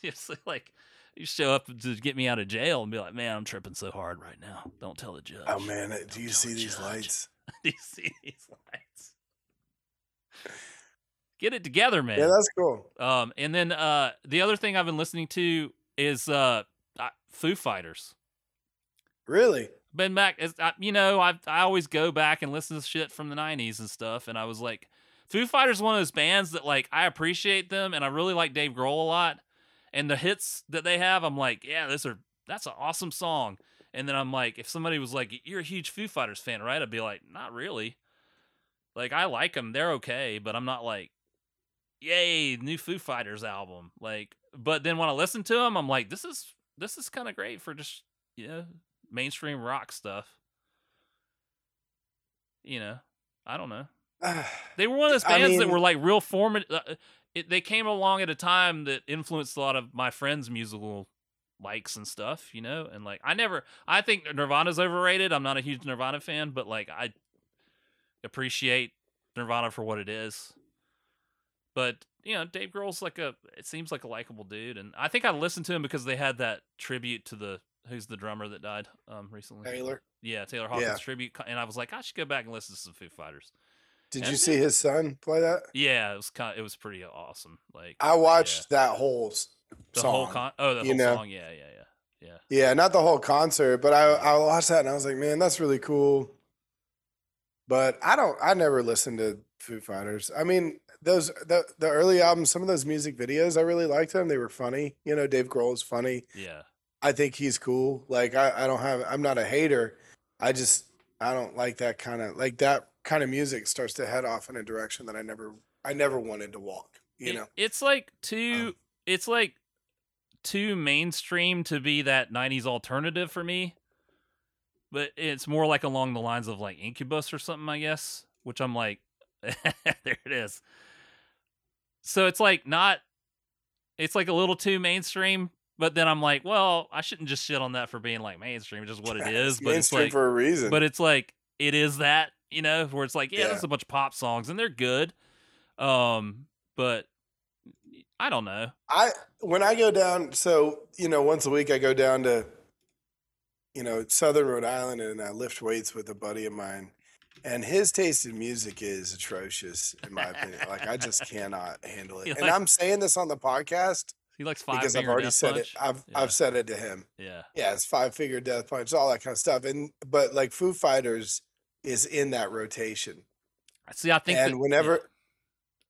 it's like you show up to get me out of jail and be like, "Man, I'm tripping so hard right now. Don't tell the judge." Oh man, uh, do Don't you see the these lights? Do you see these lights? Get it together, man. Yeah, that's cool. um, and then uh, the other thing I've been listening to is uh, Foo Fighters. Really? Been back, I, you know, I I always go back and listen to shit from the '90s and stuff, and I was like, Foo Fighters is one of those bands that like I appreciate them, and I really like Dave Grohl a lot, and the hits that they have, I'm like, yeah, those are that's an awesome song. And then I'm like, if somebody was like, you're a huge Foo Fighters fan, right? I'd be like, not really. Like I like them, they're okay, but I'm not like, yay, new Foo Fighters album. Like, but then when I listen to them, I'm like, this is this is kind of great for just you know mainstream rock stuff. You know, I don't know. They were one of those I bands that were like real formative. Uh, it, they came along at a time that influenced a lot of my friends' musical likes and stuff, you know. And like, I never, I think Nirvana's overrated. I'm not a huge Nirvana fan, but like, I appreciate Nirvana for what it is. But you know, Dave Grohl's like a, it seems like a likable dude, and I think I listened to him because they had that tribute to the who's the drummer that died um recently. Taylor. Yeah, Taylor Hawkins Yeah. tribute, and I was like, I should go back and listen to some Foo Fighters. Did And- you see his son play that? Yeah, it was kind. of, it was pretty awesome. Like I watched that whole s- the song. whole con. Oh, the whole know. song. Yeah, yeah, yeah, yeah. Yeah, not the whole concert, but I I watched that and I was like, man, that's really cool. But I don't I never listened to Foo Fighters. I mean, those the the early albums, some of those music videos, I really liked them. They were funny. You know, Dave Grohl is funny. Yeah. I think he's cool. Like I, I don't have I'm not a hater. I just I don't like that kind of like that kind of music starts to head off in a direction that I never I never wanted to walk. You It- know. it's like too. Um, it's like too mainstream to be that '90s alternative for me. But it's more like along the lines of like Incubus or something, I guess. Which I'm like, there it is. So it's like not. It's like a little too mainstream, but then I'm like, well, I shouldn't just shit on that for being like mainstream, it's just what it is. It's but it's mainstream like, for a reason. but it's like it is that you know where it's like yeah, Yeah. there's a bunch of pop songs and they're good um but i don't know I when I go down, so you know, once a week I go down to, you know, Southern Rhode Island and I lift weights with a buddy of mine, and his taste in music is atrocious, in my opinion. Like I just cannot handle it. You And like- I'm saying this on the podcast he likes five because I've already said Punch. it. I've yeah. I've said it to him. yeah Yeah, it's Five Finger Death Punch, all that kind of stuff. And but like Foo Fighters is in that rotation. see i think and that, whenever yeah.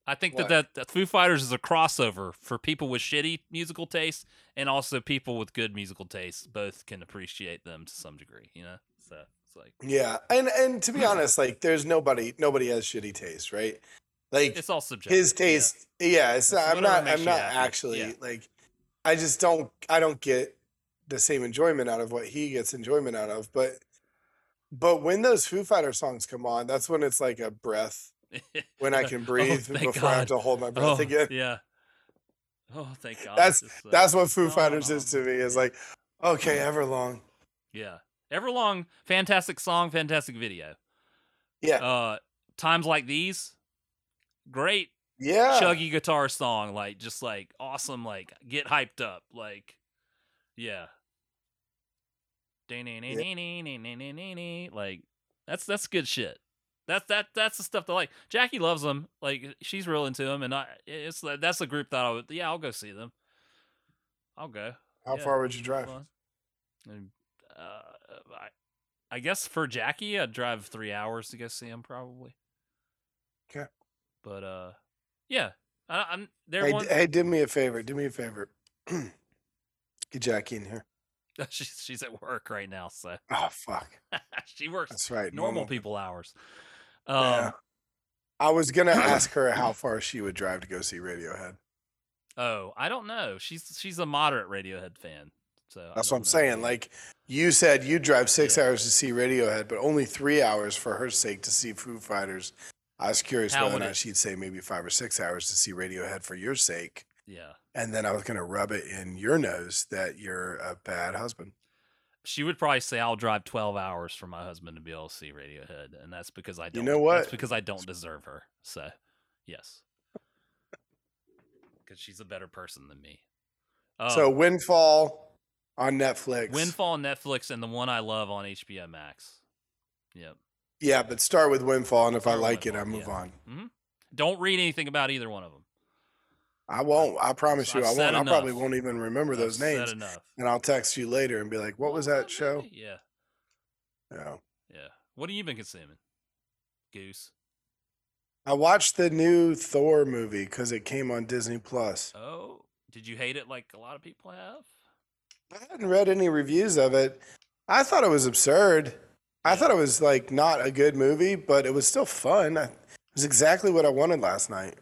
i think What? that that foo fighters is a crossover for people with shitty musical taste and also people with good musical taste both can appreciate them to some degree you know so it's like Yeah, and and to be honest, like there's nobody nobody has shitty taste, right? Like it's all subjective his taste, yeah. it's It's I'm not I'm not happy, actually yeah. like I just don't I don't get the same enjoyment out of what he gets enjoyment out of, but but when those Foo Fighter songs come on, that's when it's like a breath when I can breathe thank before I have to hold my breath oh, again. yeah oh thank god That's- uh, That's what Foo Oh, Fighters is to me. Is like, okay, Everlong. Yeah. Everlong, fantastic song, fantastic video. Yeah, Uh times like these, great yeah. chuggy guitar song, like just like awesome, like get hyped up. Like yeah. Like that's that's good shit. That's that that's the stuff that like. Jackie loves them. Like she's real into them, and I it's that's a group that I would yeah I'll go see them. I'll go. How yeah, far would you drive? uh, I, I guess for Jackie, I'd drive three hours to go see him probably. 'Kay. But uh, yeah, I, I'm there. Hey, one, hey, do me a favor. Do me a favor. Get Jackie in here. she's she's at work right now, so Oh fuck. she works That's right. normal people hours. Um, Yeah. I was gonna ask her how far she would drive to go see Radiohead. Oh, I don't know. She's she's a moderate Radiohead fan, so That's what I'm saying. Like you said, you drive six Yeah. hours to see Radiohead, but only three hours for her sake to see Foo Fighters. I was curious How whether or not it- she'd say maybe five or six hours to see Radiohead for your sake. yeah, And then I was gonna rub it in your nose that you're a bad husband. she would probably say I'll drive twelve hours for my husband to be able to see Radiohead, and that's because I don't. You know what? That's because I don't deserve her. So, yes, because she's a better person than me. so Um, Windfall on Netflix. Windfall on Netflix and the one I love on HBO Max. Yep. Yeah, but start with Windfall, and if I Start with like it, I Windfall, move yeah. on. Mm-hmm. Don't read anything about either one of them. I won't. I promise I've you, I won't. I probably won't even remember those I've names, Said enough. and I'll text you later and be like, "What was that show?" Yeah. Yeah. Yeah. What have you been consuming? Goose. I watched the new Thor movie because it came on Disney Plus. Oh, did you hate it like a lot of people have? I hadn't read any reviews of it. I thought it was absurd. I thought it was like not a good movie, but it was still fun. I- It was exactly what I wanted last night.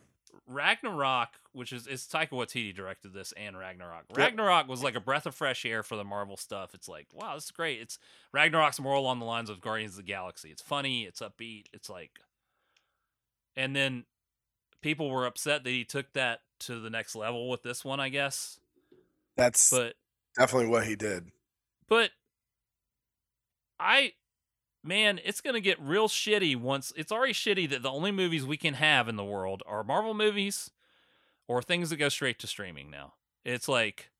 Ragnarok, which is it's Taika Waititi directed this and Ragnarok. Ragnarok was like a breath of fresh air for the Marvel stuff. It's like, wow, this is great. It's Ragnarok's more along the lines of Guardians of the Galaxy. It's funny, it's upbeat, it's like and then people were upset that he took that to the next level with this one, I guess. That's But definitely what he did. but I man, it's gonna get real shitty once it's already shitty that the only movies we can have in the world are Marvel movies or things that go straight to streaming now. It's like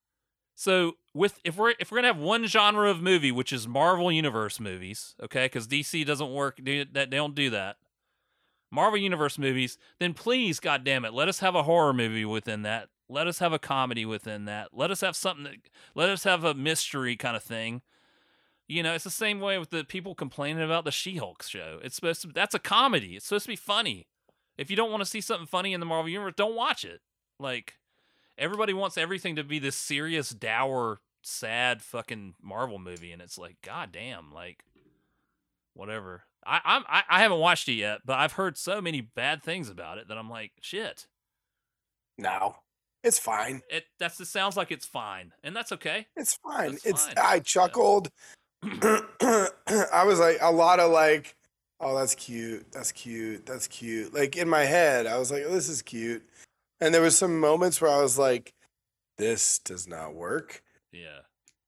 so with if we're if we're gonna have one genre of movie, which is Marvel Universe movies, okay, because DC doesn't work that they don't do that. Marvel Universe movies, then please, God damn it, let us have a horror movie within that. Let us have a comedy within that. Let us have something that let us have a mystery kind of thing. You know, it's the same way with the people complaining about the She-Hulk show. It's supposed to that's a comedy. It's supposed to be funny. If you don't want to see something funny in the Marvel universe, don't watch it. Like everybody wants everything to be this serious, dour, sad fucking Marvel movie, and it's like, god damn, like whatever. I I'm, I I haven't watched it yet, but I've heard so many bad things about it that I'm like, shit. No, it's fine. It that's it sounds like it's fine, and that's okay. It's fine. That's it's fine. I chuckled. I was like a lot of like, oh, that's cute. That's cute. That's cute. Like in my head, I was like, oh, this is cute. And there was some moments where I was like, this does not work. Yeah.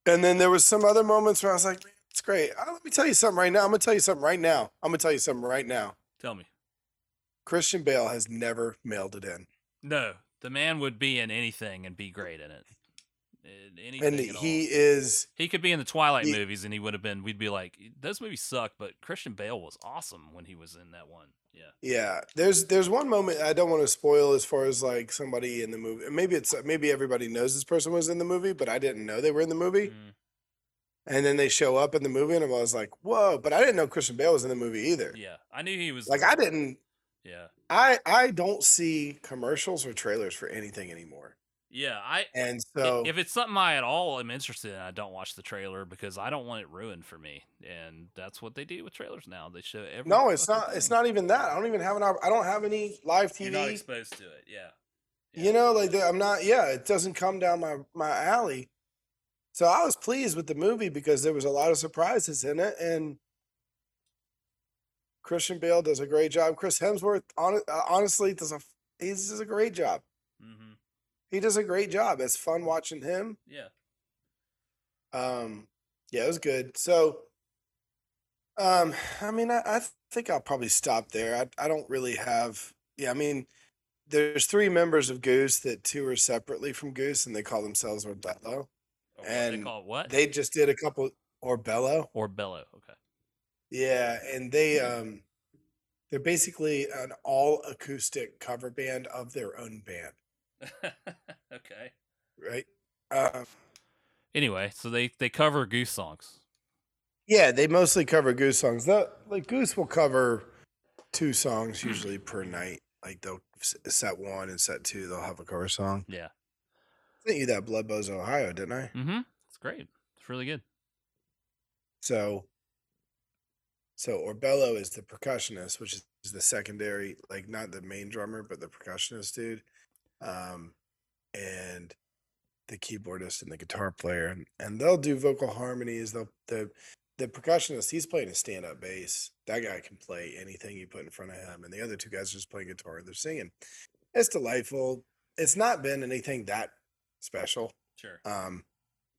And then there was some other moments where I was like, it's great. Uh, let me tell you something right now. I'm gonna tell you something right now. I'm gonna tell you something right now. Tell me. Christian Bale has never mailed it in. No, the man would be in anything and be great in it. Anything And he is He could be in the Twilight he- movies, and he would have been. We'd be like, those movies suck, but Christian Bale was awesome when he was in that one. Yeah. Yeah, there's there's one moment I don't want to spoil as far as like somebody in the movie. Maybe it's maybe everybody knows this person was in the movie, but I didn't know they were in the movie. Mm, And then they show up in the movie, and I was like, "Whoa!" But I didn't know Christian Bale was in the movie either. yeah. I knew he was. Like I didn't. Yeah. I I don't see commercials or trailers for anything anymore. Yeah. I. And so if it's something I at all am interested in, I don't watch the trailer because I don't want it ruined for me. And that's what they do with trailers now. They show every. no, it's not. It's not even that. I don't even have an. I don't have any live TV. You're not exposed to it. Yeah. You know, like the- I'm not. Yeah, it doesn't come down my my alley. So I was pleased with the movie because there was a lot of surprises in it, and Christian Bale does a great job. Chris Hemsworth, uh, honestly, does a he does a great job. Mm-hmm. He does a great job. It's fun watching him. Yeah. Um, yeah, it was good. So, um, I mean, I, I think I'll probably stop there. I I don't really have. Yeah, I mean, there's three members of Goose that tour separately from Goose, and they call themselves Orebolo. Or what And they call it what? They just did a couple Orebolo. or Bello. Okay. Yeah, and they um, they're basically an all acoustic cover band of their own band, okay. right? Um, Anyway, so they they cover Goose songs. Yeah, they mostly cover Goose songs. The, like Goose will cover two songs usually per night. Like they'll set one and set two. They'll have a cover song. Yeah. I sent you that Blood Buzz Ohio, didn't I? Mm-hmm. It's great. It's really good. So, so Orebolo is the percussionist, which is the secondary, like not the main drummer, but the percussionist dude, um, and the keyboardist and the guitar player, and, and they'll do vocal harmonies. They'll the the percussionist, he's playing a stand up bass. That guy can play anything you put in front of him, and the other two guys are just playing guitar. They're singing. It's delightful. It's not been anything that special. Sure. Um,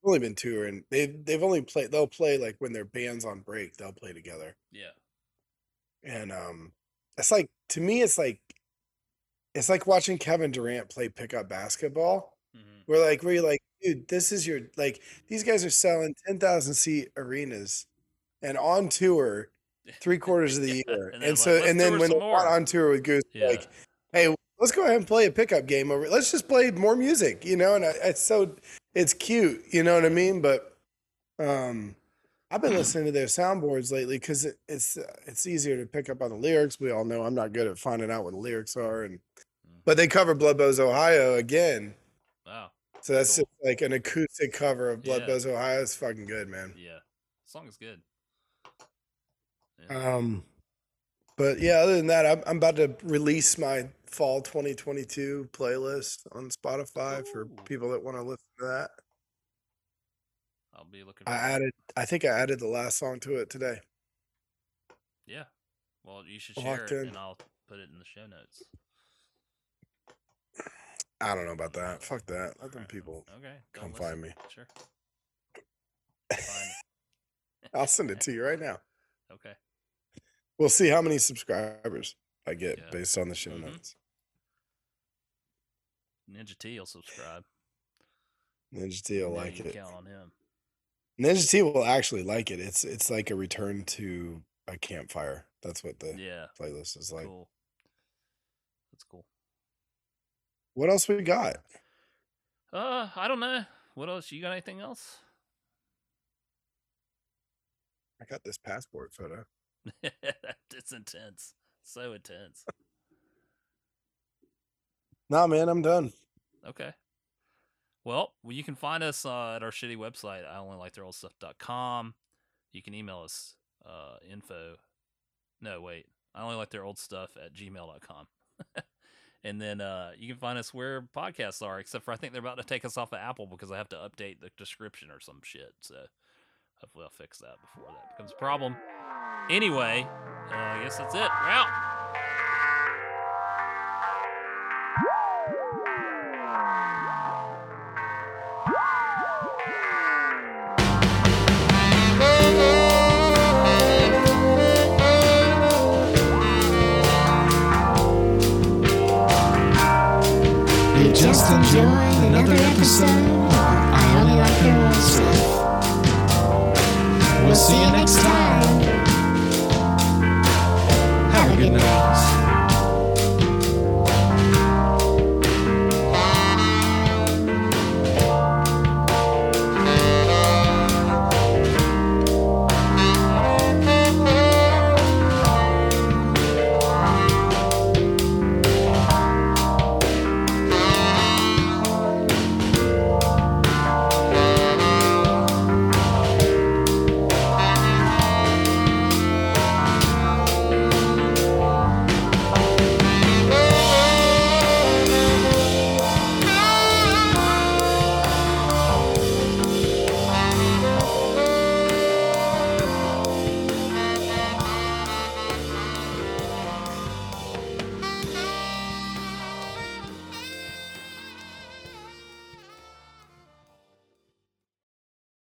only been touring. They they've only played. They'll play like when their band's on break. They'll play together, Yeah. and um, it's like to me, it's like it's like watching Kevin Durant play pickup basketball. Mm-hmm. Where like where you're like, dude, this is your like these guys are selling ten thousand seat arenas, and on tour three quarters of the year, and and, so like, and then when on tour with Goose, Yeah. like, hey, let's go ahead and play a pickup game over. Let's just play more music, you know. And I, it's so it's cute, you know what I mean. But um, I've been listening to their soundboards lately because it, it's uh, it's easier to pick up on the lyrics. We all know I'm not good at finding out what the lyrics are, and Mm. but they cover Blood Buzz Ohio again. Wow. So that's Cool. just like an acoustic cover of Blood Yeah. Ohio. It's fucking good, man. Yeah. The song is good. Yeah. Um, But yeah, other than that, I'm, I'm about to release my fall 2022 playlist on Spotify for people that want to listen to that. I'll be looking. I that. added, I think I added the last song to it today. Yeah. Well, you should Locked share it, in. and I'll put it in the show notes. I don't know about that. Fuck that. Let them Alright. people Okay. go come listen. find me. Sure. I'll send it to you right now. Okay. We'll see how many subscribers I get Yeah. based on the show Mhm. notes. Ninja T will subscribe. Ninja T will like it. Count on him. Ninja T will actually like it. It's it's like a return to a campfire. That's what the Yeah. playlist is like. cool. That's cool. What else we got? Uh, I don't know. What else? You got anything else? I got this passport photo. it's intense. So intense. Nah, man, I'm done. Okay. Well, you can find us uh, at our shitty website, I only like their old stuff.com. You can email us uh, info. No, wait. I only like their old stuff at gmail.com. and then uh, you can find us where podcasts are, except for I think they're about to take us off of Apple because I have to update the description or some shit. So hopefully I'll fix that before that becomes a problem. Anyway, uh, I guess that's it. We're out. just enjoyed another episode I Only Like Your stuff. We'll see you next time. Have a good night.